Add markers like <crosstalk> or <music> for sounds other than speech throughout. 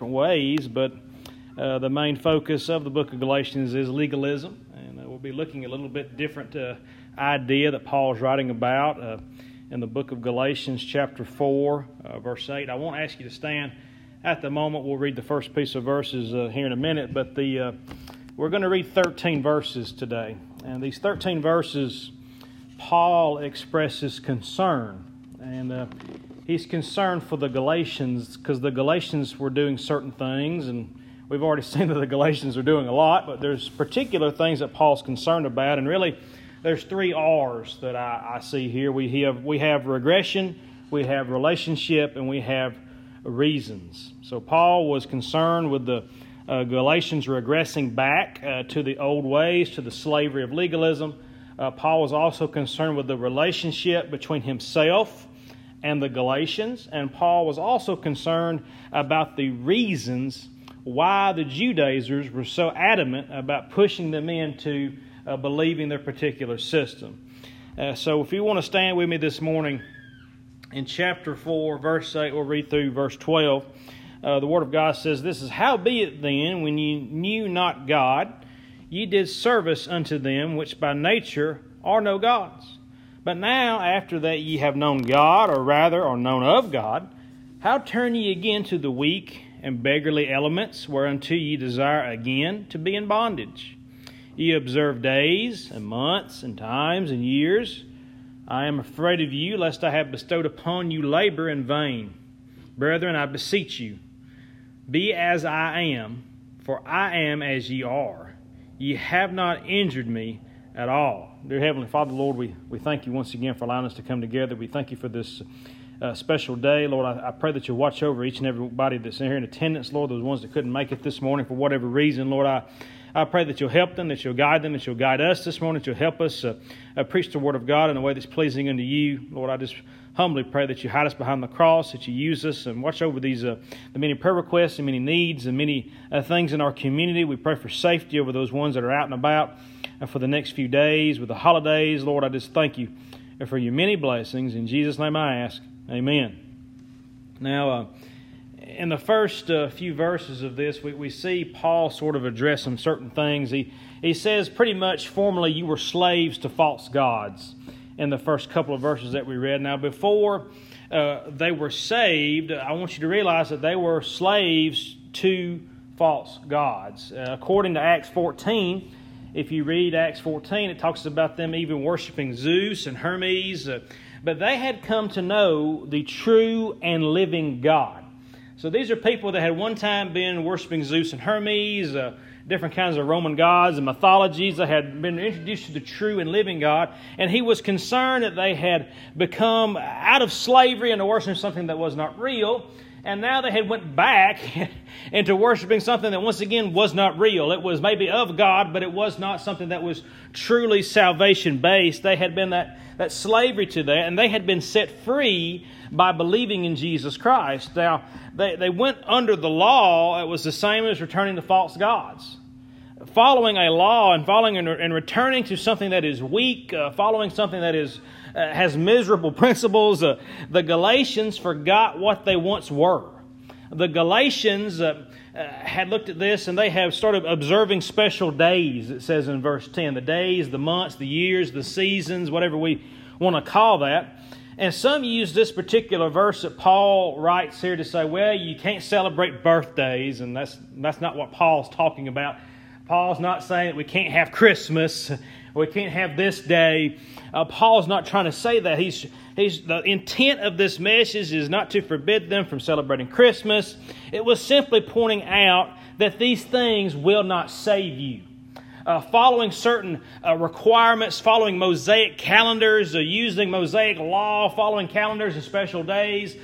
ways, but uh, the main focus of the book of Galatians is legalism, and uh, we'll be looking at a little bit different uh, idea that Paul's writing about uh, in the book of Galatians, chapter 4, uh, verse 8. I won't ask you to stand at the moment. We'll read the first piece of verses uh, here in a minute, but the we're going to read 13 verses today, and these 13 verses, Paul expresses concern, and he's concerned for the Galatians because the Galatians were doing certain things, and we've already <laughs> seen that the Galatians are doing a lot, but there's particular things that Paul's concerned about, and really, there's three R's that I, I see here. We have we have regression, we have relationship, and we have reasons. So Paul was concerned with the uh, Galatians regressing back uh, to the old ways, to the slavery of legalism. Uh, Paul was also concerned with the relationship between himself and the Galatians, and Paul was also concerned about the reasons why the Judaizers were so adamant about pushing them into uh, believing their particular system. Uh, so, if you want to stand with me this morning in chapter 4, verse 8, we'll read through verse 12. Uh, the Word of God says, This is how be it then, when ye knew not God, ye did service unto them which by nature are no gods. But now, after that ye have known God, or rather are known of God, how turn ye again to the weak and beggarly elements, whereunto ye desire again to be in bondage? Ye observe days, and months, and times, and years. I am afraid of you, lest I have bestowed upon you labor in vain. Brethren, I beseech you, be as I am, for I am as ye are. Ye have not injured me at all. Dear Heavenly Father, Lord, we, we thank you once again for allowing us to come together. We thank you for this uh, special day. Lord, I, I, pray that you watch over each and everybody that's in here in attendance, Lord, those ones that couldn't make it this morning for whatever reason. Lord, I, I pray that you'll help them, that you'll guide them, that you'll guide us this morning, that you'll help us uh, uh, preach the Word of God in a way that's pleasing unto you. Lord, I just humbly pray that you hide us behind the cross, that you use us and watch over these uh, the many prayer requests and many needs and many uh, things in our community. We pray for safety over those ones that are out and about for the next few days with the holidays. Lord, I just thank you for your many blessings. In Jesus' name I ask. Amen. Now, uh, in the first uh, few verses of this, we, we see Paul sort of address some certain things. He, he says pretty much formally, you were slaves to false gods in the first couple of verses that we read. Now, before uh, they were saved, I want you to realize that they were slaves to false gods. Uh, according to Acts 14, if you read Acts 14, it talks about them even worshiping Zeus and Hermes. Uh, but they had come to know the true and living God. So these are people that had one time been worshiping Zeus and Hermes, uh, different kinds of Roman gods and mythologies. They had been introduced to the true and living God, and he was concerned that they had become out of slavery and worshiping something that was not real. And now they had went back <laughs> into worshiping something that once again was not real. It was maybe of God, but it was not something that was truly salvation based. They had been that, that slavery to that, and they had been set free by believing in Jesus Christ. Now, they, they went under the law, it was the same as returning to false gods. Following a law and following and, returning to something that is weak, uh, following something that is uh, has miserable <laughs> principles. Uh, the Galatians forgot what they once were. The Galatians uh, uh, had looked at this and they have started observing special days, it says in verse 10 the days, the months, the years, the seasons, whatever we want to call that. And some use this particular verse that Paul writes here to say, well, you can't celebrate birthdays, and that's, that's not what Paul's talking about. Paul's not saying that we can't have Christmas, we can't have this day. Uh, Paul's not trying to say that. He's, he's, the intent of this message is not to forbid them from celebrating Christmas. It was simply pointing out that these things will not save you uh, following certain uh, requirements, following Mosaic calendars, uh, using Mosaic law, following calendars and special days,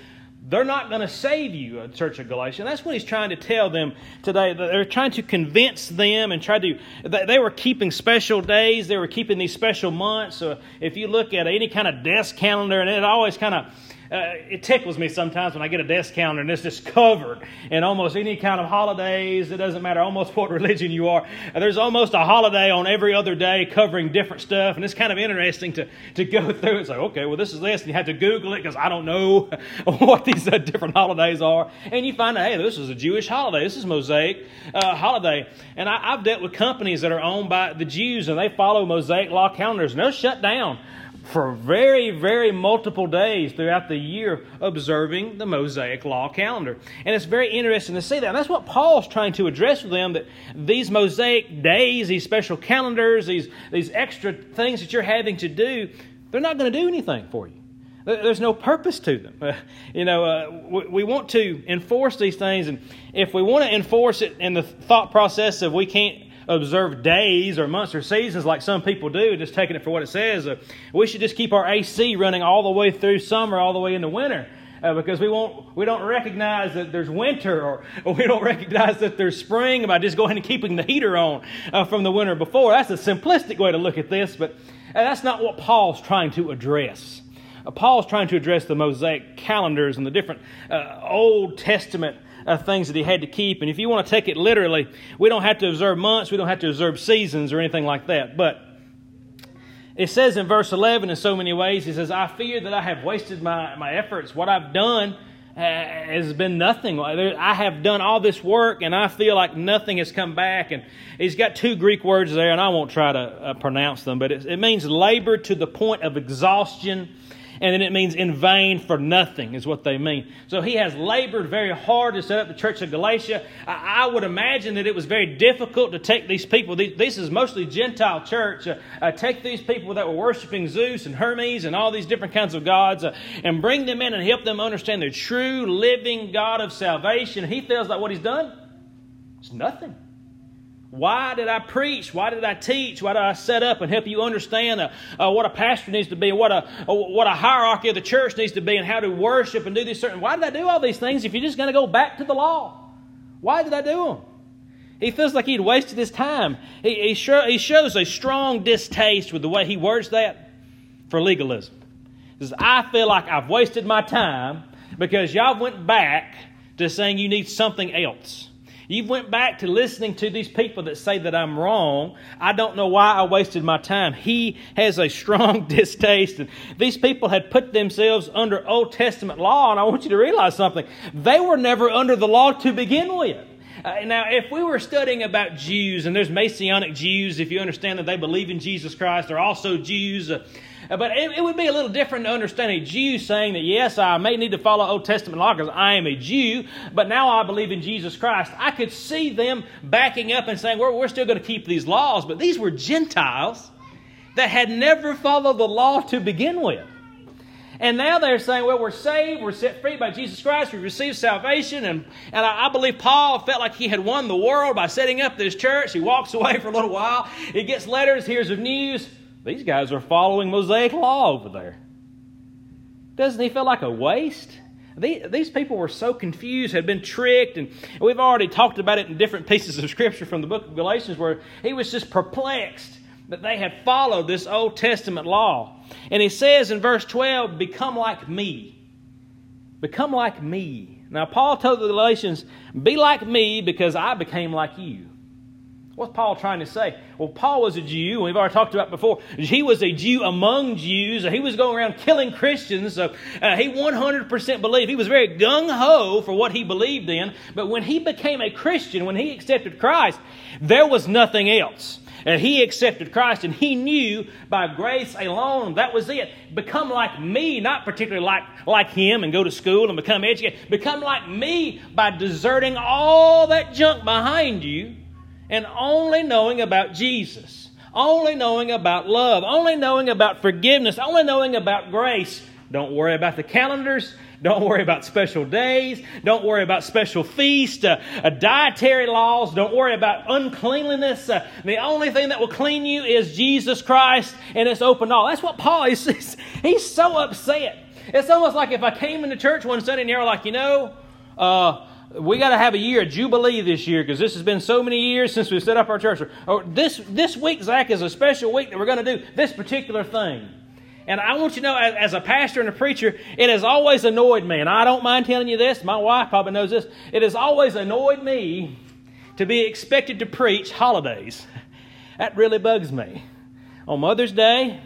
they're not going to save you, uh, Church of Galatia. That's what he's trying to tell them today. They're trying to convince them and try to. They were keeping special days. They were keeping these special months. So if you look at any kind of desk calendar, and it always kind of uh, it tickles me sometimes when I get a desk calendar and it's just covered in almost any kind of holidays. It doesn't matter almost <laughs> what religion you are. There's almost a holiday on every other day covering different stuff, and it's kind of interesting to, to go <laughs> through. It's like, okay, well, this is this, and you have to Google it because I don't know <laughs> what these uh, different holidays are. And you find out, hey, this is a Jewish holiday. This is Mosaic uh, holiday. And I, I've dealt with companies that are owned by the Jews, and they follow Mosaic law calendars, and they're shut down for very, very multiple days throughout the year observing the Mosaic Law calendar. And it's very interesting to see that. And that's what Paul's trying to address with them that these Mosaic days, these special calendars, these, these extra things that you're having to do, they're not going to do anything for you. There's no purpose to them. <laughs> You know, uh, we, we, want to enforce these things, and if we want to enforce it in the thought process of we can't observe days or months or seasons like some people do, just taking it for what it says. Uh, we should just keep our AC running all the way through summer, all the way into winter. Uh, because we won't, we don't recognize that there's winter, or, or, we don't <laughs> recognize that there's spring by just going and keeping the heater on uh, from the winter before. That's a simplistic way to look at this, but that's not what Paul's trying to address. Uh, Paul's trying to address the Mosaic calendars and the different uh, Old Testament uh, things that he had to keep. And if you want to take it literally, we don't have to observe months, we don't have to observe seasons or anything like that. But it says in verse 11 in so many ways, he says, I fear that I have wasted my, my efforts. What I've done uh, has been nothing. I have done all this work and I feel like nothing has come back. And he's got two Greek words there, and I won't try to uh, pronounce them, but it, it means labor to the point of exhaustion and then it means in vain for nothing, is what they mean. So he has labored very hard to set up the church of Galatia. I, I would imagine that it was very difficult to take these people, these, this is mostly Gentile church, uh, uh, take these people that were worshiping Zeus and Hermes and all these different kinds of gods uh, and bring them in and help them understand the true living God of salvation. He feels like what he's done is nothing. Why did I preach? Why did I teach? Why did I set up and help you understand uh, uh, what a pastor needs to be, what a uh, what a hierarchy of the church needs to be, and how to worship and do these certain? Why did I do all these things if you're just going to go back to the law? Why did I do them? He feels like he'd wasted his time. He, he, he shows a strong distaste with the way he words that for legalism. He says, I feel like I've wasted my time because y'all went back to saying you need something else. You went back to listening to these people that say that I'm wrong. I don't know why I wasted my time. He has a strong <laughs> distaste. And these people had put themselves under Old Testament law, and I want you to realize something. They were never under the law to begin with. Uh, now, if we were studying about Jews, and there's Messianic Jews, if you understand that they believe in Jesus Christ, they're also Jews. Uh, but it, it, would be a little different to understand a Jew saying that, yes, I may need to follow Old Testament law because I am a Jew, but now I believe in Jesus Christ. I could see them backing up and saying, well, we're still going to keep these laws. But these were Gentiles that had never followed the law to begin with. And now they're saying, well, we're saved, we're set free by Jesus Christ, we received salvation. And, and I, I, believe Paul felt like he had won the world by setting up this church. He walks away for a little while, he gets letters, hears of news. These guys are following Mosaic law over there. Doesn't he feel like a waste? These people were so confused, had been tricked, and we've already talked about it in different pieces of Scripture from the book of Galatians where he was just perplexed that they had followed this Old Testament law. And he says in verse 12, Become like me. Become like me. Now, Paul told the Galatians, Be like me because I became like you. What's Paul trying to say? Well, Paul was a Jew, we've already talked about before. He was a Jew among Jews. He was going around killing Christians. So uh, he 100% believed. He was very gung ho for what he believed in. But when he became a Christian, when he accepted Christ, there was nothing else. And he accepted Christ, and he knew by grace alone that was it. Become like me, not particularly like, like him and go to school and become educated. Become like me by deserting all that junk behind you and only knowing about Jesus, only knowing about love, only knowing about forgiveness, only knowing about grace. Don't worry about the calendars. Don't worry about special days. Don't worry about special feasts, uh, uh, dietary laws. Don't worry about uncleanliness. Uh, the only thing that will clean you is Jesus Christ and it's open all. That's what Paul is. <laughs> He's, he's so upset. It's almost like if I came into church one Sunday and you're like, you know, uh, we got to have a year of jubilee this year because this has been so many years since we've set up our church. Or, this this week, Zach, is a special week that we're going to do this particular thing. And I want you to know, as, as, a pastor and a preacher, it has always annoyed me, and I don't mind telling you this. My wife probably knows this. It has always annoyed me to be expected to preach holidays. <laughs> That really bugs me. On Mother's Day,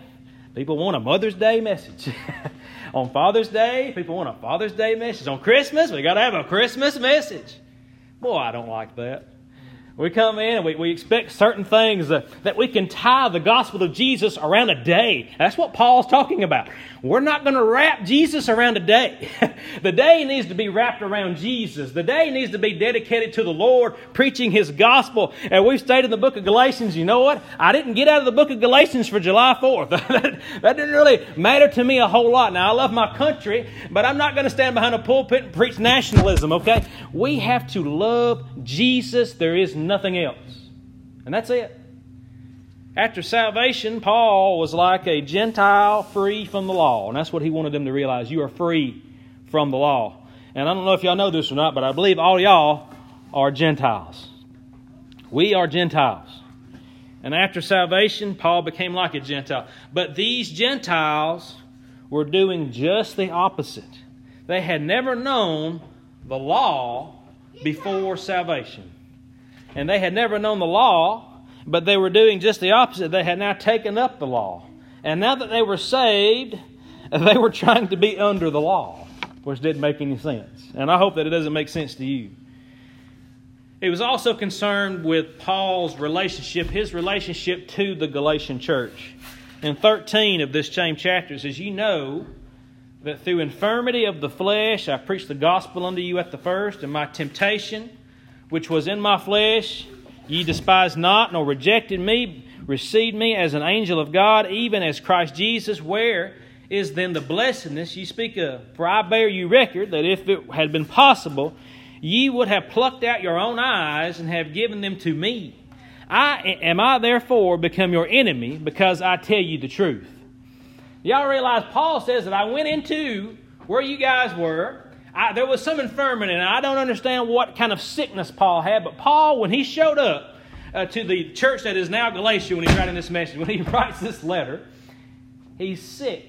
people want a Mother's Day message. <laughs> On Father's Day, people want a Father's Day message. On Christmas, we got to have a Christmas message. Boy, I don't like that. We come in and we, we expect certain things uh, that we can tie the gospel of Jesus around a day. That's what Paul's talking about. We're not going to wrap Jesus around a day. <laughs> the day needs to be wrapped around Jesus. The day needs to be dedicated to the Lord, preaching His gospel. And we've stated in the book of Galatians, you know what? I didn't get out of the book of Galatians for July 4th. <laughs> that didn't really matter to me a whole lot. Now, I love my country, but I'm not going to stand behind a pulpit and preach nationalism, okay? We have to love Jesus. There is nothing else. And that's it. After salvation, Paul was like a Gentile free from the law. And that's what he wanted them to realize. You are free from the law. And I don't know if y'all know this or not, but I believe all y'all are Gentiles. We are Gentiles. And after salvation, Paul became like a Gentile. But these Gentiles were doing just the opposite. They had never known the law before salvation and they had never known the law, but they were doing just the opposite. They had now taken up the law. And now that they were saved, <laughs> they were trying to be under the law, which didn't make any sense. And I hope that it doesn't make sense to you. He was also concerned with Paul's relationship, his relationship to the Galatian church. In 13 of this same chapter, it says, You know that through infirmity of the flesh I preached the gospel unto you at the first, and my temptation which was in my flesh, ye despised not, nor rejected me, received me as an angel of God, even as Christ Jesus. Where is then the blessedness ye speak of? For I bear you record that if it had been possible, ye would have plucked out your own eyes and have given them to me. I am I therefore become your enemy because I tell you the truth. Y'all realize Paul says that I went into where you guys were I, there was some infirmity, and I don't understand what kind of sickness Paul had, but Paul, when he showed up uh, to the church that is now Galatia, when he's writing this message, when he <laughs> writes this letter, he's sick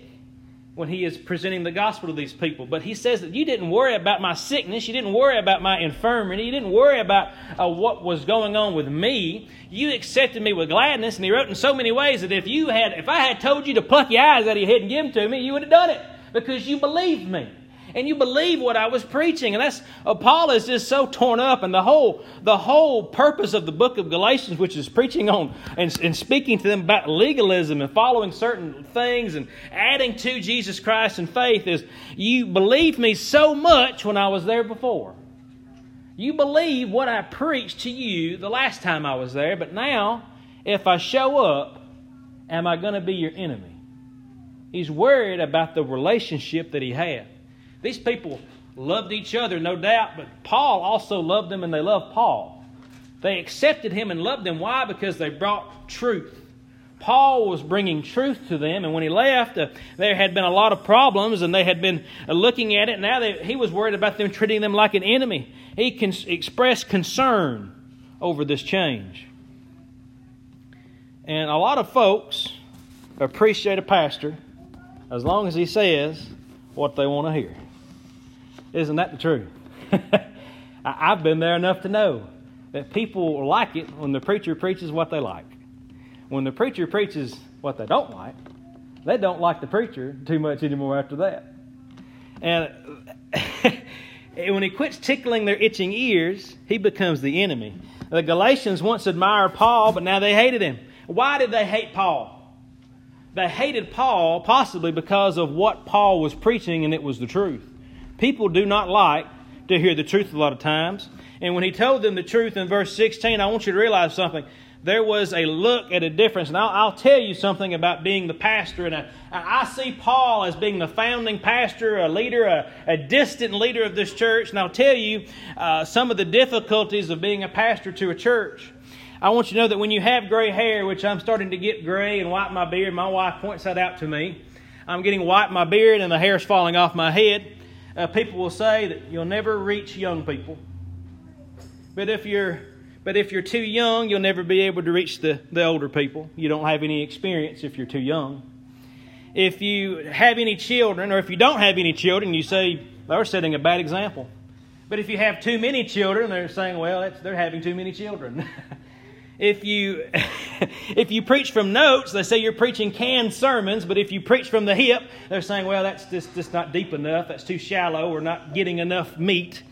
when he is presenting the gospel to these people. But he says that you didn't worry about my sickness, you didn't worry about my infirmity, you didn't worry about uh, what was going on with me. You accepted me with gladness, and he wrote in so many ways that if you had, if I had told you to pluck your eyes out of your head and give them to me, you would have done it because you believed me and you believe what I was preaching. And that's uh, Paul is just so torn up, and the whole the whole purpose of the book of Galatians, which is preaching on and, and speaking to them about legalism and following certain things and adding to Jesus Christ and faith, is you believed me so much when I was there before. You believe what I preached to you the last time I was there, but now, if I show up, am I going to be your enemy? He's worried about the relationship that he had. These people loved each other, no doubt, but Paul also loved them and they loved Paul. They accepted him and loved him. Why? Because they brought truth. Paul was bringing truth to them, and when he left, uh, there had been a lot of problems, and they had been uh, looking at it. Now they, he was worried about them treating them like an enemy. He can expressed concern over this change. And a lot of folks appreciate a pastor as long as he says what they want to hear. Isn't that the truth? <laughs> I've been there enough to know that people like it when the preacher preaches what they like. When the preacher preaches what they don't like, they don't like the preacher too much anymore after that. <laughs> And when he quits tickling their itching ears, he becomes the enemy. The Galatians once admired Paul, but now they hated him. Why did they hate Paul? They hated Paul possibly because of what Paul was preaching, and it was the truth. People do not like to hear the truth a lot of times. And when he told them the truth in verse 16, I want you to realize something. There was a look at a difference. And I'll, I'll tell you something about being the pastor. And I, I, see Paul as being the founding pastor, a leader, a, a distant leader of this church. And I'll tell you uh, some of the difficulties of being a pastor to a church. I want you to know that when you have gray hair, which I'm starting to get gray and white my beard, my wife points that out to me. I'm getting white my beard and the hair's falling off my head uh, people will say that you'll never reach young people. But if you're but if you're too young, you'll never be able to reach the, the older people. You don't have any experience if you're too young. if you have any children, or if you don't have any children, you say they're setting a bad example. But if you have too many children, they're saying, well, they're having too many children. <laughs> if you <laughs> if you preach from notes, they say you're preaching canned sermons. But if you preach from the hip, they're saying, well, that's just, just not deep enough. That's too shallow. We're not getting enough meat.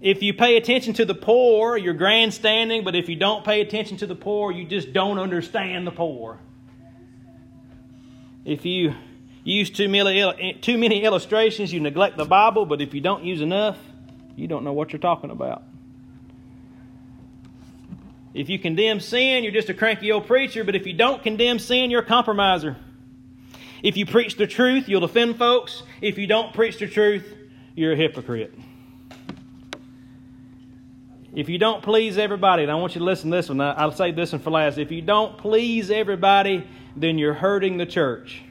If you pay attention to the poor, you're grandstanding. But if you don't pay attention to the poor, you just don't understand the poor. If you use too many, too many illustrations, you neglect the Bible, but if you don't use enough, you don't know what you're talking about. If you condemn sin, you're just a cranky old preacher, but if you don't condemn sin, you're a compromiser. If you preach the truth, you'll offend folks. If you don't preach the truth, you're a hypocrite. If you don't please everybody, and I want you to listen to this one, I'll say this one for last. If you don't please everybody, then you're hurting the church.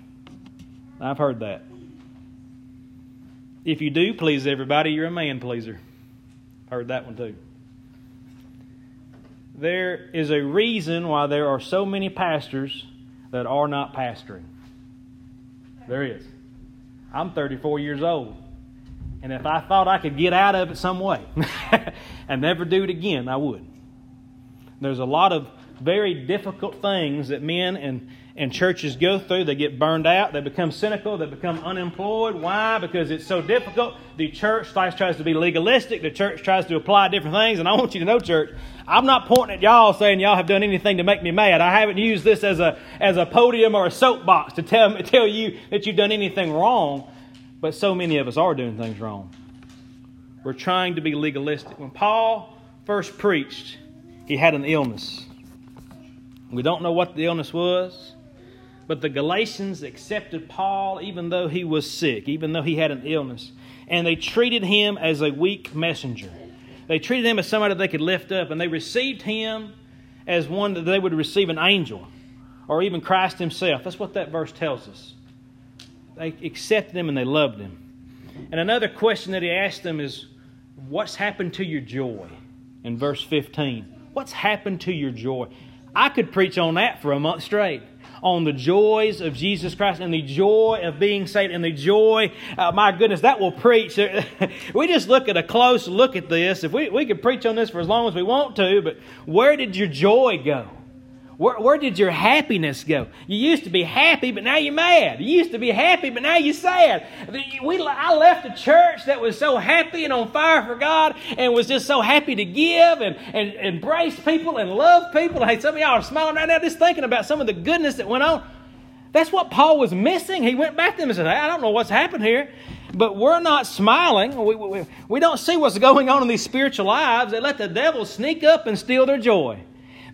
I've heard that. If you do please everybody, you're a man pleaser. Heard that one too. There is a reason why there are so many pastors that are not pastoring. There is. I'm 34 years old. And if I thought I could get out of it some way <laughs> and never do it again, I would. There's a lot of very difficult things that men and, and churches go through. They get burned out. They become cynical. They become unemployed. Why? Because it's so difficult. The church tries to be legalistic. The church tries to apply different things. And I want you to know, church, I'm not pointing at y'all saying y'all have done anything to make me mad. I haven't used this as a, as a podium or a soapbox to tell, <laughs> tell you that you've done anything wrong. But so many of us are doing things wrong. We're trying to be legalistic. When Paul first preached, he had an illness. We don't know what the illness was, but the Galatians accepted Paul even though he was sick, even though he had an illness. And they treated him as a weak messenger. They treated him as somebody they could lift up, and they received him as one that they would receive an angel or even Christ himself. That's what that verse tells us. They accepted him and they loved him. And another question that he asked them is, What's happened to your joy? In verse 15. What's happened to your joy? I could preach on that for a month straight. On the joys of Jesus Christ and the joy of being saved and the joy, uh, my goodness, that will preach. <laughs> we just look at a close look at this. If we, we could preach on this for as long as we want to, but where did your joy go? Where, where did your happiness go? You used to be happy, but now you're mad. You used to be happy, but now you're sad. We, I left a church that was so happy and on fire for God and was just so happy to give and, and, embrace people and love people. Hey, some of y'all are smiling right now just thinking about some of the goodness that went on. That's what Paul was missing. He went back to them and said, I don't know what's happened here, but we're not smiling. We, we, we don't see what's going on in these spiritual lives. They let the devil sneak up and steal their joy.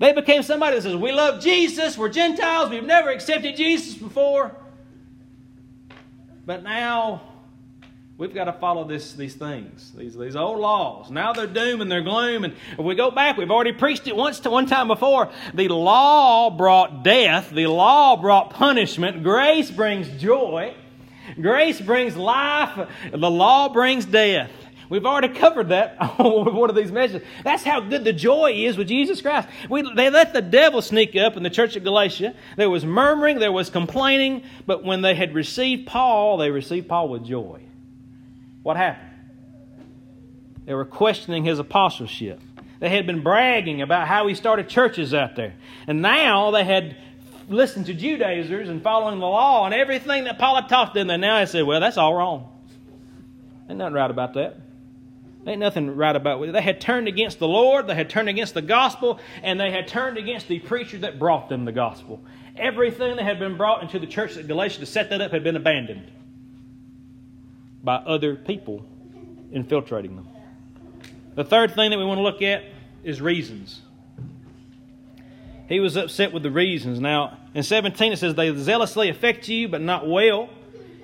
They became somebody that says, We love Jesus, we're Gentiles, we've never accepted Jesus before. But now we've got to follow this, these things, these, these old laws. Now they're doom and they're gloom. And if we go back, we've already preached it once to one time before. The law brought death, the law brought punishment. Grace brings joy, grace brings life, the law brings death. We've already <laughs> covered that on one of these messages. That's how good the joy is with Jesus Christ. We, they let the devil sneak up in the church of Galatia. There was murmuring, there was complaining, but when they had received Paul, they received Paul with joy. What happened? They were questioning his apostleship. They had been bragging about how he started churches out there. And now they had listened to Judaizers and following the law and everything that Paul had taught them. And now they said, well, that's all wrong. Ain't nothing right about that. Ain't nothing right about it. They had turned against the Lord, they had turned against the gospel, and they had turned against the preacher that brought them the gospel. Everything that had been brought into the church at Galatia to set that up had been abandoned by other people infiltrating them. The third thing that we want to look at is reasons. He was upset with the reasons. Now, in 17 it says, They zealously affect you, but not well.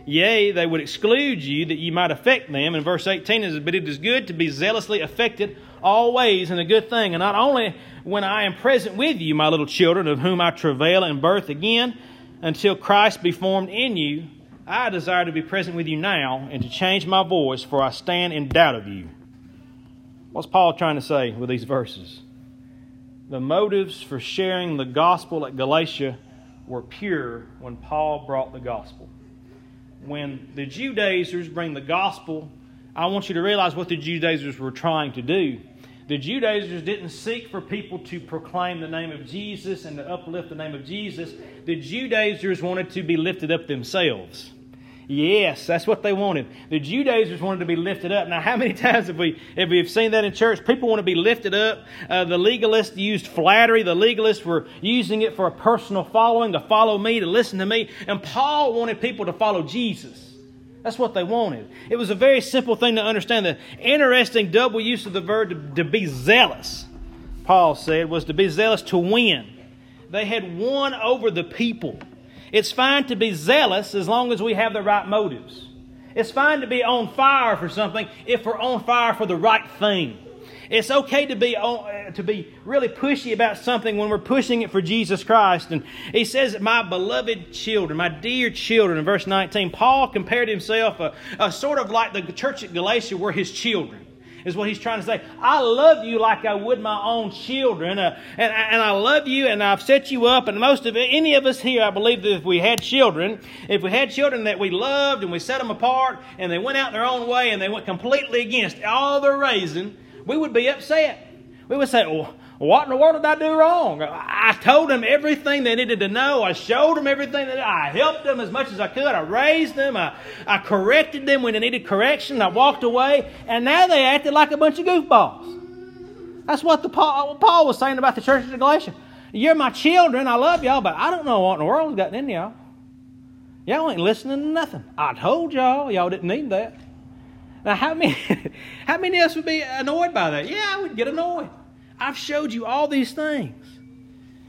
Yea, they would exclude you that you might affect them. And verse 18 is, But it is good to be zealously affected always in a good thing. And not only when I am present with you, my little children, of whom I travail in birth again, until Christ be formed in you, I desire to be present with you now and to change my voice, for I stand in doubt of you. What's Paul trying to say with these verses? The motives for sharing the gospel at Galatia were pure when Paul brought the gospel. When the Judaizers bring the gospel, I want you to realize what the Judaizers were trying to do. The Judaizers didn't seek for people to proclaim the name of Jesus and to uplift the name of Jesus. The Judaizers wanted to be lifted up themselves. Yes, that's what they wanted. The Judaizers wanted to be lifted up. Now, how many <laughs> times have we have we seen that in church? People want to be lifted up. Uh, the legalists used flattery. The legalists were using it for a personal following, to follow me, to listen to me. And Paul wanted people to follow Jesus. That's what they wanted. It was a very simple thing to understand. The interesting double use of the verb to, to be zealous, Paul said, was to be zealous to win. They had won over the people. It's fine to be zealous as long as we have the right motives. It's fine to be on fire for something if we're on fire for the right thing. It's okay to be uh, to be really pushy about something when we're pushing it for Jesus Christ. And he says, "My beloved children, my dear children." In verse 19, Paul compared himself a, a sort of like the church at Galatia were his children is what he's trying to say. I love you like I would my own children, uh, and, and I love you, and I've set you up. And most of it, any of us here, I believe that if we had children, if we had children that we loved and we set them apart, and they went out their own way and they went completely against all their raising, we would be upset. We would say, "Oh." What in the world did I do wrong? I told them everything they needed to know. I showed them everything that I helped them as much as I could. I raised them. I, I corrected them when they needed correction. I walked away, and now they acted like a bunch of goofballs. That's what the Paul, Paul was saying about the church of Galatia. You're my children. I love y'all, but I don't know what in the world's gotten into y'all. Y'all ain't listening to nothing. I told y'all, y'all didn't need that. Now, how many, <laughs> how many of us would be annoyed by that? Yeah, I would get annoyed. I've showed you all these things.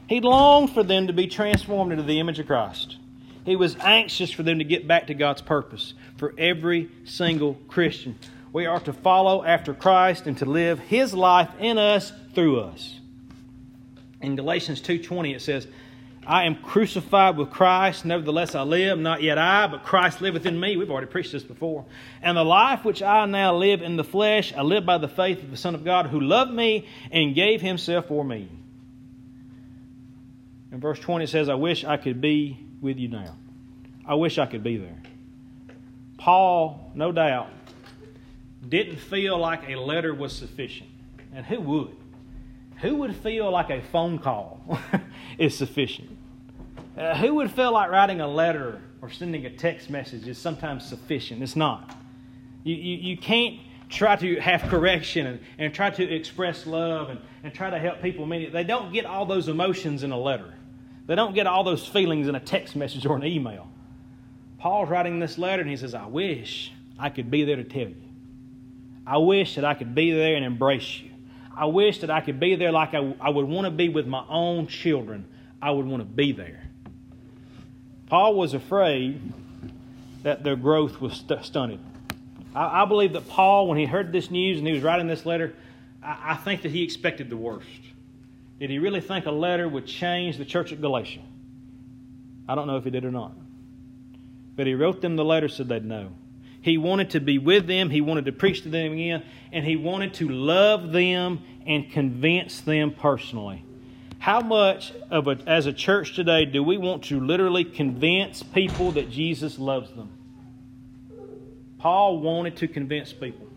He longed for them to be transformed into the image of Christ. He was anxious for them to get back to God's purpose for every single Christian. We are to follow after Christ and to live his life in us through us. In Galatians 2:20 it says, I am crucified with Christ, nevertheless I live, not yet I, but Christ liveth in me. We've already preached this before. And the life which I now live in the flesh, I live by the faith of the Son of God who loved me and gave himself for me. In verse 20 it says, I wish I could be with you now. I wish I could be there. Paul, no doubt, didn't feel like a letter was sufficient. And who would? Who would feel like a phone call <laughs> is sufficient? Uh, who would feel like writing a letter or sending a text message is sometimes sufficient? It's not. You, you, you can't try to have correction and, and try to express love and, and try to help people. They don't get all those emotions in a letter, they don't get all those feelings in a text message or an email. Paul's writing this letter and he says, I wish I could be there to tell you. I wish that I could be there and embrace you. I wish that I could be there like I, I would want to be with my own children. I would want to be there. Paul was afraid that their growth was st- stunted. I, I, believe that Paul, when he heard this news and he was writing this letter, I, I think that he expected the worst. Did he really think a letter would change the church at Galatia? I don't know if he did or not. But he wrote them the letter so they'd know. He wanted to be with them, he wanted to preach to them again, and he wanted to love them and convince them personally. How much of a, as a church today do we want to literally convince people that Jesus loves them? Paul wanted to convince people.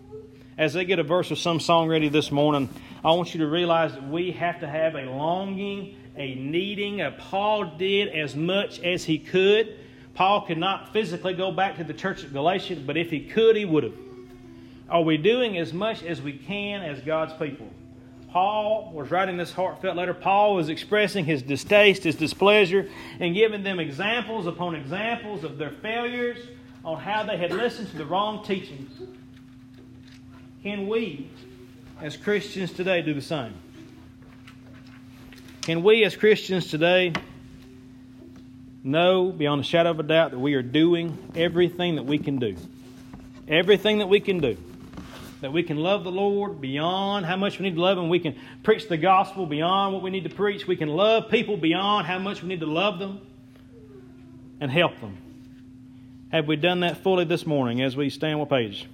As they get a verse of some song ready this morning, I want you to realize that we have to have a longing, a needing. A Paul did as much as he could. Paul could not physically go back to the church at Galatia, but if he could, he would have. Are we doing as much as we can as God's people? Paul was writing this heartfelt letter. Paul was expressing his distaste, his displeasure, and giving them examples upon examples of their failures on how they had listened to the wrong teachings. Can we, as Christians today, do the same? Can we, as Christians today, know beyond a shadow of a doubt that we are doing everything that we can do? Everything that we can do that we can love the Lord beyond how much we need to love Him. We can preach the gospel beyond what we need to preach. We can love people beyond how much we need to love them and help them. Have we done that fully this morning as we stand with page?